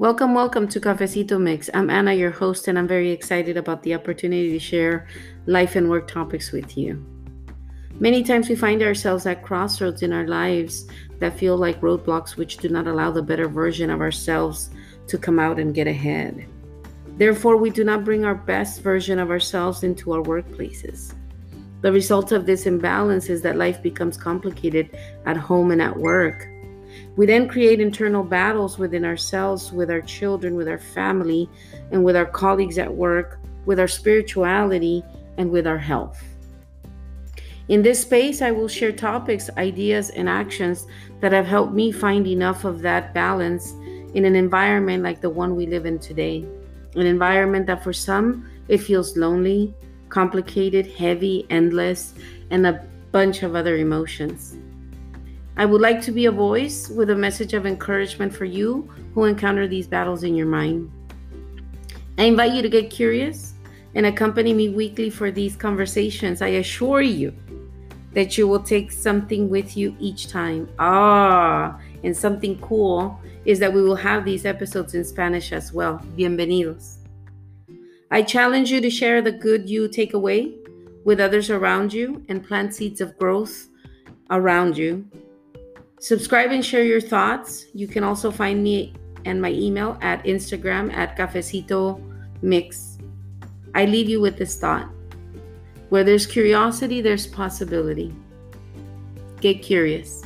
Welcome, welcome to Cafecito Mix. I'm Anna, your host, and I'm very excited about the opportunity to share life and work topics with you. Many times we find ourselves at crossroads in our lives that feel like roadblocks which do not allow the better version of ourselves to come out and get ahead. Therefore, we do not bring our best version of ourselves into our workplaces. The result of this imbalance is that life becomes complicated at home and at work. We then create internal battles within ourselves, with our children, with our family, and with our colleagues at work, with our spirituality, and with our health. In this space, I will share topics, ideas, and actions that have helped me find enough of that balance in an environment like the one we live in today. An environment that for some, it feels lonely, complicated, heavy, endless, and a bunch of other emotions. I would like to be a voice with a message of encouragement for you who encounter these battles in your mind. I invite you to get curious and accompany me weekly for these conversations. I assure you that you will take something with you each time. Ah, and something cool is that we will have these episodes in Spanish as well. Bienvenidos. I challenge you to share the good you take away with others around you and plant seeds of growth around you Subscribe and share your thoughts. You can also find me and my email at Instagram at Cafecito Mix. I leave you with this thought. Where there's curiosity, there's possibility. Get curious.